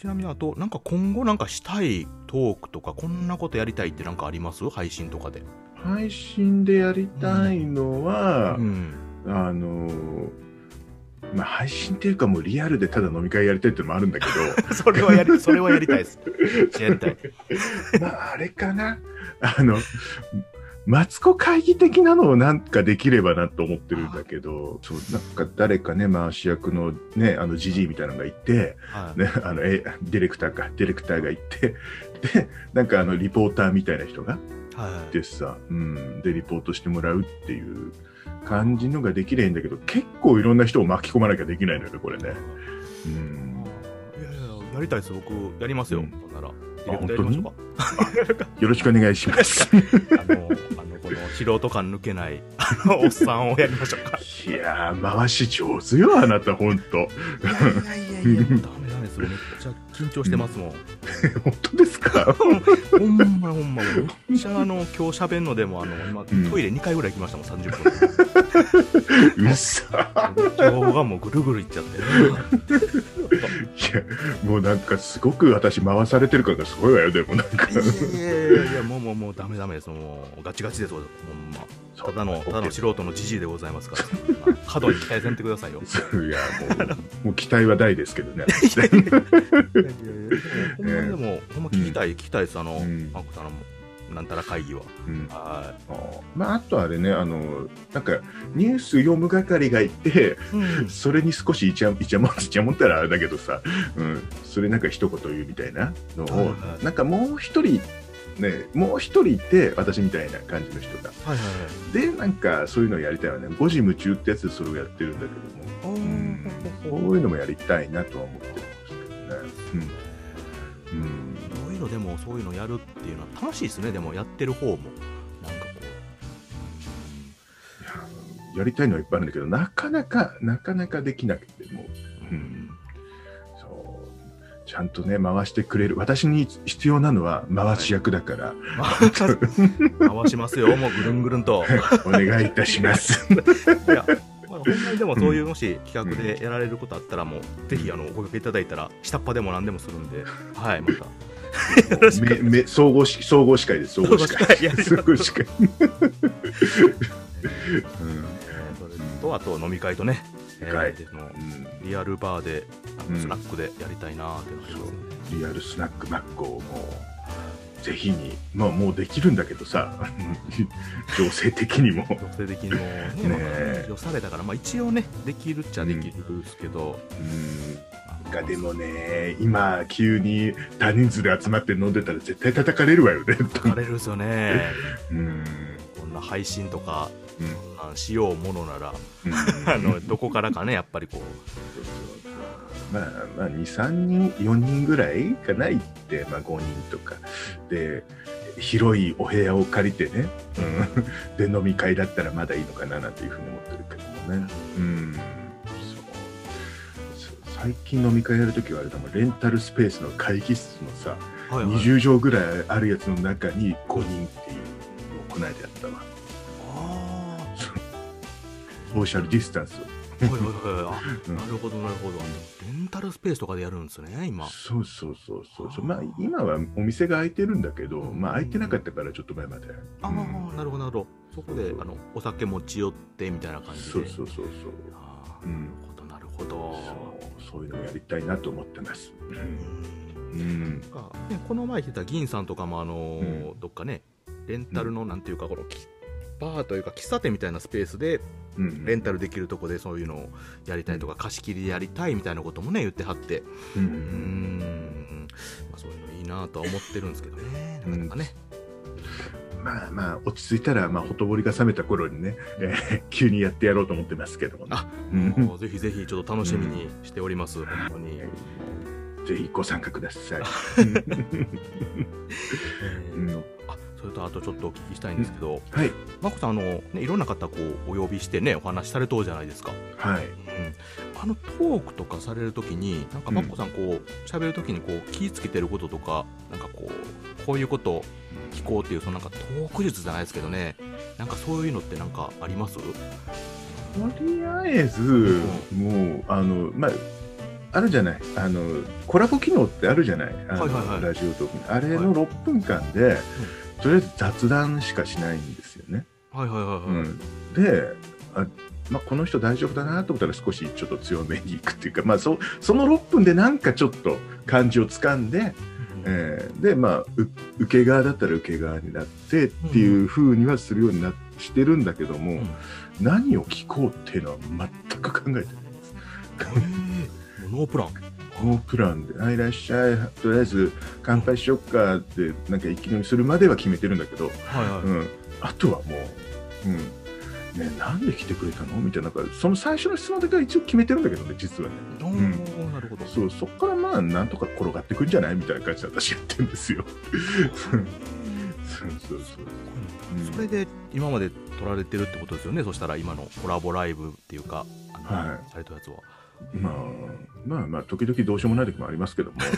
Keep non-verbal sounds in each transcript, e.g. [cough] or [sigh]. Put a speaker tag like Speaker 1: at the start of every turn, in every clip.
Speaker 1: ちなみにあと、なんか今後なんかしたいトークとか、こんなことやりたいってなんかあります？配信とかで。
Speaker 2: 配信でやりたいのは、
Speaker 1: うん。
Speaker 2: あのまあ、配信っていうかもうリアルでただ飲み会やりたいっていうのもあるんだけ [laughs]
Speaker 1: それはやり、それはやりたいです。やりたい。
Speaker 2: ど、[laughs] まあ、あれかな。あの、マツコ会議的なのをなんかできればなと思ってるんだけど、そう、なんか誰かね、回し役のね、あの、ジジイみたいなのがいて、
Speaker 1: はい。
Speaker 2: ね、あの、え、ディレクターか、ディレクターがいて、で、なんかあの、リポーターみたいな人が
Speaker 1: はい。
Speaker 2: でさ、うん、で、リポートしてもらうっていう感じのができればいいんだけど、結構いろんな人を巻き込まなきゃできないのよね、これね。うん。
Speaker 1: いやいや、やりたいです、僕、やりますよ、
Speaker 2: うん
Speaker 1: なら。ディレクターやりましょうか。[laughs]
Speaker 2: よろしくお願いします。
Speaker 1: あの、あの、この素人感抜けない、あの、おっさんをやりましょうか。
Speaker 2: いやー、回し上手よ、あなた、ほんと。
Speaker 1: いやいやいやダメダメです。めっちゃ緊張してますもん。[laughs]
Speaker 2: 本当ですか？
Speaker 1: ほんまほんま、めっちゃあの、今日喋んのでも、あの、今、
Speaker 2: ん
Speaker 1: トイレ2回ぐらい行きましたもん、30分。
Speaker 2: うっさ。
Speaker 1: 情報がもうぐるぐるいっちゃって。
Speaker 2: いや、もうなんかすごく私回されてる感がすごいわよ、でもなんか。
Speaker 1: いやいやいや、もうもうもうダメダメです。もう、ガチガチです、ほんま。ただの、ただの素人のじじいでございますから、過度に期待せんてくださいよ。
Speaker 2: いや、もう、もう期待は大ですけどね。
Speaker 1: いやいやいやほんまでも、ほんま聞きたい、聞きたいです、あの、マコさんの、なんたら会議は。
Speaker 2: うん
Speaker 1: は
Speaker 2: あーまあ、あとあれね、あの、なんか、ニュース読む係がいて、
Speaker 1: い。うん。
Speaker 2: それに少しイチャイチャモン、イチャモンったらあれだけどさ、うん、それなんか一言言うみたいなのを、
Speaker 1: はいはい
Speaker 2: なんかもう一人、ね、もう一人いて、私みたいな感じの人が。
Speaker 1: はいはいはい。
Speaker 2: で、なんかそういうのをやりたいわね。5時夢中ってやつでそれをやってるんだけども、うん、そういうのもやりたいなとは思ってるんですけどね。うん。
Speaker 1: のでも、そういうのやるっていうのは楽しいですね、でも、やってる方も。なんかこ
Speaker 2: やりたいのはいっぱいあるんだけど、なかなか、なかなかできなくても、
Speaker 1: う。
Speaker 2: うん、そう、ちゃんとね、回してくれる。私に必要なのは回し役だから、[laughs]
Speaker 1: 回しますよ、もうぐるんぐるんと。
Speaker 2: お願いいたします。
Speaker 1: いや、まあ、ほんまにでもそういうもし企画でやられることあったら、もう、ぜひ、あの、お声掛けいただいたら、下っ端でも何でもするんで、はい、また。
Speaker 2: めめ総合し総合司会です、総合司会。
Speaker 1: 総合司会。やります。
Speaker 2: 総合司会。
Speaker 1: えーそれと、あと飲み会とね、えーの
Speaker 2: うん。
Speaker 1: リアルバーで、あ
Speaker 2: うん。
Speaker 1: のスナックでやりたいなーっていうのがありますね。
Speaker 2: リアルスナックマッコをも。う、ぜひに、まあもうできるんだけどさ、[laughs] 情勢的にも。
Speaker 1: 女性的にも。ね、
Speaker 2: ね
Speaker 1: まあ解除されたから、まあ一応ね、できるっちゃできるんですけど、
Speaker 2: うん。なんかでもね、今、急に多人数で集まって飲んでたら絶対叩かれるわよね。
Speaker 1: 疲れるですよね。[laughs]
Speaker 2: うん。
Speaker 1: こんな配信とか、
Speaker 2: うん。
Speaker 1: しようものなら、
Speaker 2: うん。
Speaker 1: あの、どこからかね、やっぱりこう
Speaker 2: まあ、まあ、2、3人、4人ぐらいかな、行って、まあ、5人とか。で、広いお部屋を借りてね、うん、で、飲み会だったらまだいいのかな、なんていうふうに思ってるけどもね。うん。そう最近飲み会やるときはあれだもん、レンタルスペースの会議室のさ、
Speaker 1: はいはい
Speaker 2: 20畳ぐらいあるやつの中に5人っていうのをこの間やったわ。
Speaker 1: あ
Speaker 2: ソーシャルディスタンスを。
Speaker 1: あ、はいはいはいなるほど、なるほど。レンタルスペースとかでやるんですね、今。
Speaker 2: そうそうそうそうそう。まあ今はお店が開いてるんだけど、まあ開いてなかったからちょっと前まで。
Speaker 1: ああ、
Speaker 2: うん
Speaker 1: なるほど、なるほど。そこで、あの、お酒持ち寄ってみたいな感じで。
Speaker 2: そうそうそうそう。
Speaker 1: ああ、
Speaker 2: うん
Speaker 1: なるほど、なるほど。
Speaker 2: そうそういうのをやりたいなと思ってます。
Speaker 1: うん
Speaker 2: うん。
Speaker 1: かね、この前言ってた銀さんとかも、あのどっかね、レンタルの、なんていうか、この、きバーというか、喫茶店みたいなスペースで、
Speaker 2: うん。
Speaker 1: レンタルできるとこでそういうのをやりたいとか、貸し切りでやりたいみたいなこともね、言ってはって、
Speaker 2: う
Speaker 1: うー
Speaker 2: ん。
Speaker 1: ん、まあ、そういうのいいなとは思ってるんですけどね、なかなかね。
Speaker 2: まあまあ落ち着いたら、まあほとぼりが冷めた頃にね、えー急にやってやろうと思ってますけどもね。
Speaker 1: あ
Speaker 2: うん
Speaker 1: もうぜひぜひちょっと楽しみにしております、本当に。
Speaker 2: ぜひご参加ください。[laughs]
Speaker 1: えーとあそれとあとちょっとお聞きしたいんですけど、
Speaker 2: はい。
Speaker 1: まこさんあの、ね、いろんな方こうお呼びしてねお話しされとうじゃないですか、
Speaker 2: はい。
Speaker 1: うん、あのトークとかされるときになんかまこさんこう喋るときにこう気ぃつけてることとかなんかこうこういうことを聞こうっていうそのなんかトーク術じゃないですけどね。なんかそういうのってなんかあります？
Speaker 2: とりあえず、もう、あの、まあ、あるじゃない。あのコラボ機能ってあるじゃない。あの、
Speaker 1: はいはいはい。
Speaker 2: ラジオトークに。あれの6分間で、とりあえず雑談しかしないんですよね。
Speaker 1: はいはいはいはい。
Speaker 2: うん、であ、まあ、この人大丈夫だなと思ったら少しちょっと強めにいくっていうか、まあ、そその6分でなんかちょっと感じをつかんで、えーでまあう受け側だったら受け側になってっていう風にはするようになしてるんだけども、
Speaker 1: うん。
Speaker 2: 何を聞こうっていうのは全く考えてないです。
Speaker 1: ノープラン。
Speaker 2: ノープラン。で「あいらっしゃい。とりあえず乾杯しよっか」ってなんか一気飲みするまでは決めてるんだけど、
Speaker 1: はいはい。
Speaker 2: うん、あとはもう、うん。ね、なんで来てくれたの？みたいななんかその最初の質問だけは一応決めてるんだけどね実はね。
Speaker 1: おーなるほど。
Speaker 2: そうそこからまあなんとか転がってくんじゃない？みたいな感じで私やってるんですよ。そうそうそう、う。ん。
Speaker 1: それで今まで撮られてるってことですよね、そしたら今のコラボライブっていうか、あの
Speaker 2: はい。
Speaker 1: されたやつは。
Speaker 2: まあまあまあ時々どうしようもない時もありますけども。[laughs]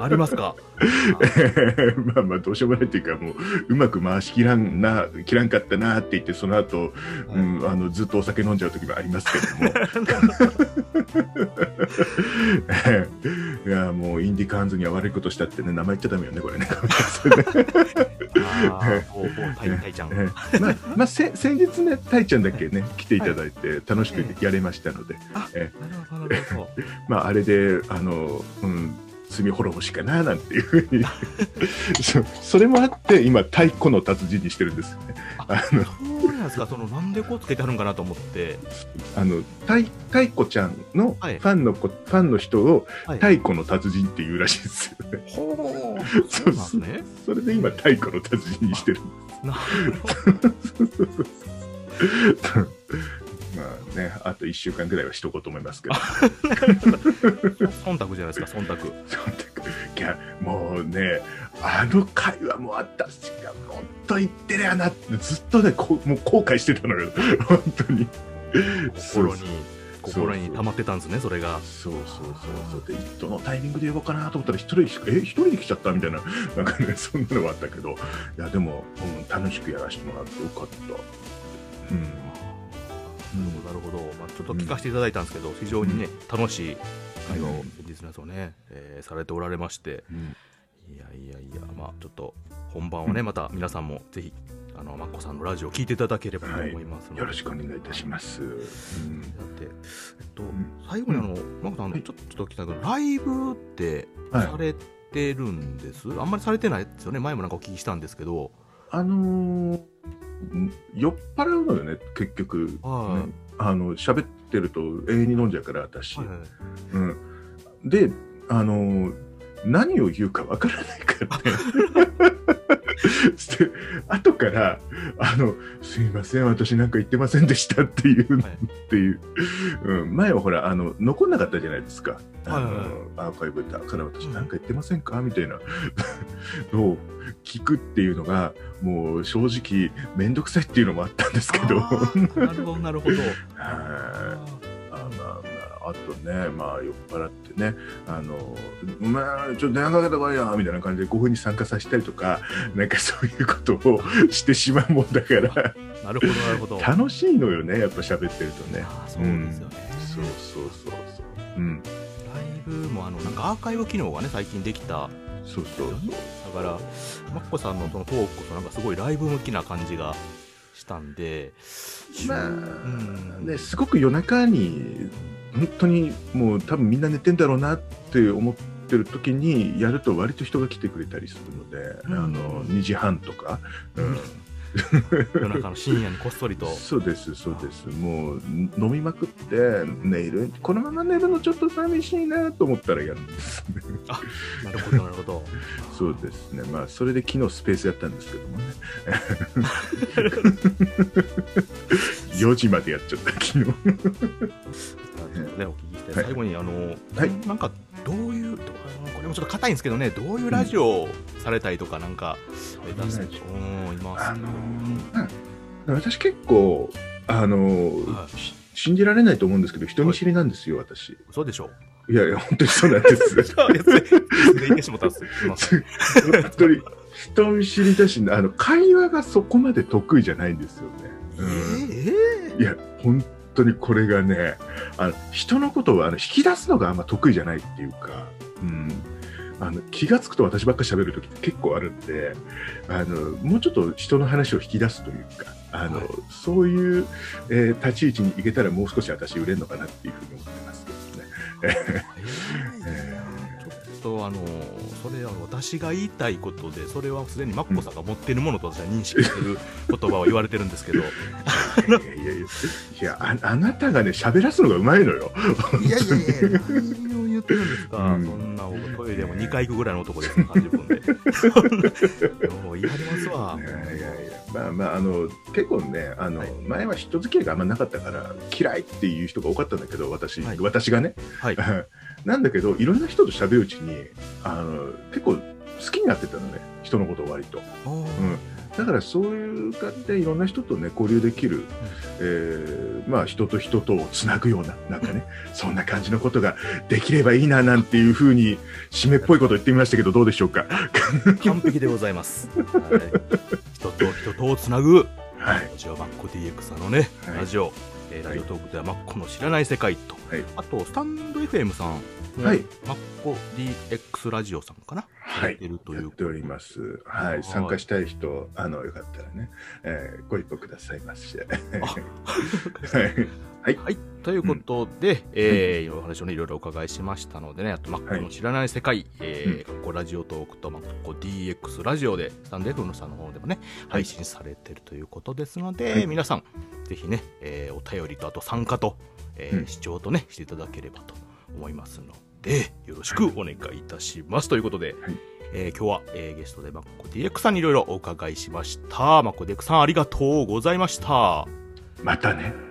Speaker 1: ありますか？[laughs]
Speaker 2: まあまあどうしようもないっていうかもううまく回しきらんな切らんかったなって言ってその後、うん、あのずっとお酒飲んじゃう時もありますけども。[laughs] いやもうインディカーンズには悪いことしたってね名前言っちゃダメよねこれね
Speaker 1: あーほうほう、たいたいちゃん。
Speaker 2: ええ。まあ、まあ、せ先日ね、たいちゃんだけね、来ていただいて、楽しくやれましたので、
Speaker 1: あ、
Speaker 2: え。
Speaker 1: なるほど、なるほど。[laughs]
Speaker 2: まあ、あれで、あの、うん、罪滅ぼしかな、なんていうふうにそ、それもあって、今、太鼓の達人にしてるんですよね。あの、
Speaker 1: そうなんですか、その、なんでこうつけてあるんかなと思って。
Speaker 2: あの、太太鼓ちゃんのフ
Speaker 1: はい
Speaker 2: ァンの子、ファンの人を、
Speaker 1: はい
Speaker 2: 太鼓の達人っていうらしいですよね。
Speaker 1: ほう、
Speaker 2: そ
Speaker 1: そうですね。
Speaker 2: それで今、太鼓の達人にしてる。
Speaker 1: なるほど。[laughs]
Speaker 2: まあね、あと1週間ぐらいはしとこうと思いますけど。
Speaker 1: 忖度 [laughs] じゃないですか、忖度。
Speaker 2: そんないやもうねあの会話も私がもっと言ってりゃな。ってずっとねこもう後悔してたのよ。[laughs] 本当に。
Speaker 1: 心に、
Speaker 2: そう
Speaker 1: 心に溜まってたんですね、それが。
Speaker 2: そうそうそうそう。でどのタイミングで呼ぼうかなと思ったら一人しかえ一人で来ちゃったみたいな。なんかねそんなのはあったけど。いやでも、うん、楽しくやらせてもらってよかった。うん
Speaker 1: なるほど。まあ、ちょっと聞かせていただいたんですけど、非常にね、楽しい会話を、実のやつをね、えーされておられまして、
Speaker 2: うん。
Speaker 1: いやいやいや、まあ、ちょっと本番はね、また皆さんもぜひ、あの、まっこさんのラジオを聞いていただければと思いますので、
Speaker 2: よろしくお願いいたします、うん。
Speaker 1: だって、えっと、
Speaker 2: ん。
Speaker 1: 最後にあの、まこさん、ちょっと聞きたいけど、ライブって
Speaker 2: はい。
Speaker 1: されてるんです、あんまりされてないですよね、前もなんかお聞きしたんですけど、
Speaker 2: あのーん酔っ払うのよね結局、
Speaker 1: はい。
Speaker 2: ね。あの喋ってると永遠に飲んじゃうから私、
Speaker 1: はいはい
Speaker 2: うん、であのー何を言うかわからないからね [laughs] し [laughs] て後からあの「すいません私なんか言ってませんでした」っていう、
Speaker 1: はい
Speaker 2: っていう、うん、前はほらあの残んなかったじゃないですか、あの
Speaker 1: はいはいはい。
Speaker 2: アーカイブだ。から私なんか言ってませんか？みたいな。[laughs] のを聞くっていうのがもう正直面倒くさいっていうのもあったんですけど。
Speaker 1: なるほど、なるほど。[laughs]
Speaker 2: あまあ、あとね、まあ、酔っ払ってね、あの、まあ、ちょっと電話かけてこいよみたいな感じで、ここに参加させたりとか、なんかそういうことをしてしまうもんだから、
Speaker 1: なるほど、なるほど。
Speaker 2: 楽しいのよね、やっぱ喋ってるとね。
Speaker 1: そうですよね。
Speaker 2: そうそうそうそう。うん、
Speaker 1: ライブもあのなんかアーカイブ機能がね最近できた
Speaker 2: そうそう。
Speaker 1: だからマッコさんのそのトークこそなんかすごいライブ向きな感じがしたんで
Speaker 2: まあ、
Speaker 1: ん
Speaker 2: ね、すごく夜中に、本当にもう多分みんな寝てんだろうなって思ってる時にやると割と人が来てくれたりするので、
Speaker 1: うん。
Speaker 2: あの2時半とか、うん、
Speaker 1: 夜中の深夜にこっそりと。[laughs]
Speaker 2: そうですそうです。もう飲みまくって寝る。このまま寝るのちょっと寂しいなと思ったらやるんですね。
Speaker 1: なるほどなるほど。[laughs]
Speaker 2: そうですね。まあそれで昨日スペースやったんですけどもね。[laughs] 4時までやっちゃった昨日
Speaker 1: ねお聞きして
Speaker 2: はい。
Speaker 1: 最後にあの、
Speaker 2: はい。
Speaker 1: なんかどういうこれもちょっと硬いんですけどねどういうラジオをされたりとかなんか、え出しています。
Speaker 2: あのーうん。私結構あのー
Speaker 1: はい。
Speaker 2: し信じられないと思うんですけど人見知りなんですよ、私。
Speaker 1: 嘘でしょ
Speaker 2: いやいや本当にそうなんです。[laughs]
Speaker 1: そうですね。言ってしまったんです
Speaker 2: 本当に。人見知りだしあの会話がそこまで得意じゃないんですよね、うん。
Speaker 1: えー、
Speaker 2: いや本当にこれがねあの人のことをあの引き出すのがあんま得意じゃないっていうか、うん、あの気が付くと私ばっか喋る時って結構あるんであのもうちょっと人の話を引き出すというかあの、
Speaker 1: はい。
Speaker 2: そういう、えー立ち位置にいけたらもう少し私売れるのかなっていうふうに思ってますけどね。
Speaker 1: とあのそれは私が言いたいことでそれはすでにマッコさんが持っているものと私は認識してる言葉を言われてるんですけど。
Speaker 2: いやいやいやいやああなたがね喋らすのがうまいのよ。
Speaker 1: いやいやいや何を言ってるんですか、
Speaker 2: うん。
Speaker 1: そんな僕トイレも2回行くぐらいの男ですよ30分でもう言い張りますわ。
Speaker 2: いやいやいやまあまああの結構ねあの、
Speaker 1: はい。
Speaker 2: 前は人付き合いがあんまなかったから嫌いっていう人が多かったんだけど私、
Speaker 1: はい。
Speaker 2: 私がね。
Speaker 1: はい [laughs]
Speaker 2: なんだけどいろんな人と喋るうちにあの結構好きになってたのね。人のことを割と、うん、だからそういう感じでいろんな人とね交流できる、えーまあ人と人とをつなぐようななんかねそんな感じのことができればいいななんていうふうに締めっぽいこと言ってみましたけどどうでしょうか？
Speaker 1: 完璧でございます、はい、人と人とをつなぐ。
Speaker 2: はい。
Speaker 1: ラジオマッコ DX さんのね、
Speaker 2: はい。
Speaker 1: ラジオ、えーラジオトークではマッコの知らない世界と、
Speaker 2: はい。
Speaker 1: あとスタンド FM さんも、
Speaker 2: はい。
Speaker 1: マッコ DX ラジオさんかな、
Speaker 2: はい。
Speaker 1: やってるという。
Speaker 2: やっております。は
Speaker 1: はい。
Speaker 2: い、参加したい人、あの、よかったらね、えーご一報くださいまして。[laughs] はい。
Speaker 1: はい、ということで、えーいろい。ろお話をね、いろいろお伺いしましたのでね、あと、マッコの知らない世界、えーここラジオトークとマッコ DX ラジオで、スタンド FM さんの方でもね、配信されてるということですので、
Speaker 2: はい。
Speaker 1: 皆さん、ぜひね、えーお便りと、あと参加と、えー
Speaker 2: うん。
Speaker 1: 視聴とね、していただければと思いますので、よろしくお願いいたします。ということで、
Speaker 2: はい
Speaker 1: えー今日は、えーゲストでマッコ DX さんにいろいろお伺いしました。マッコ DX さんありがとうございました。
Speaker 2: またね。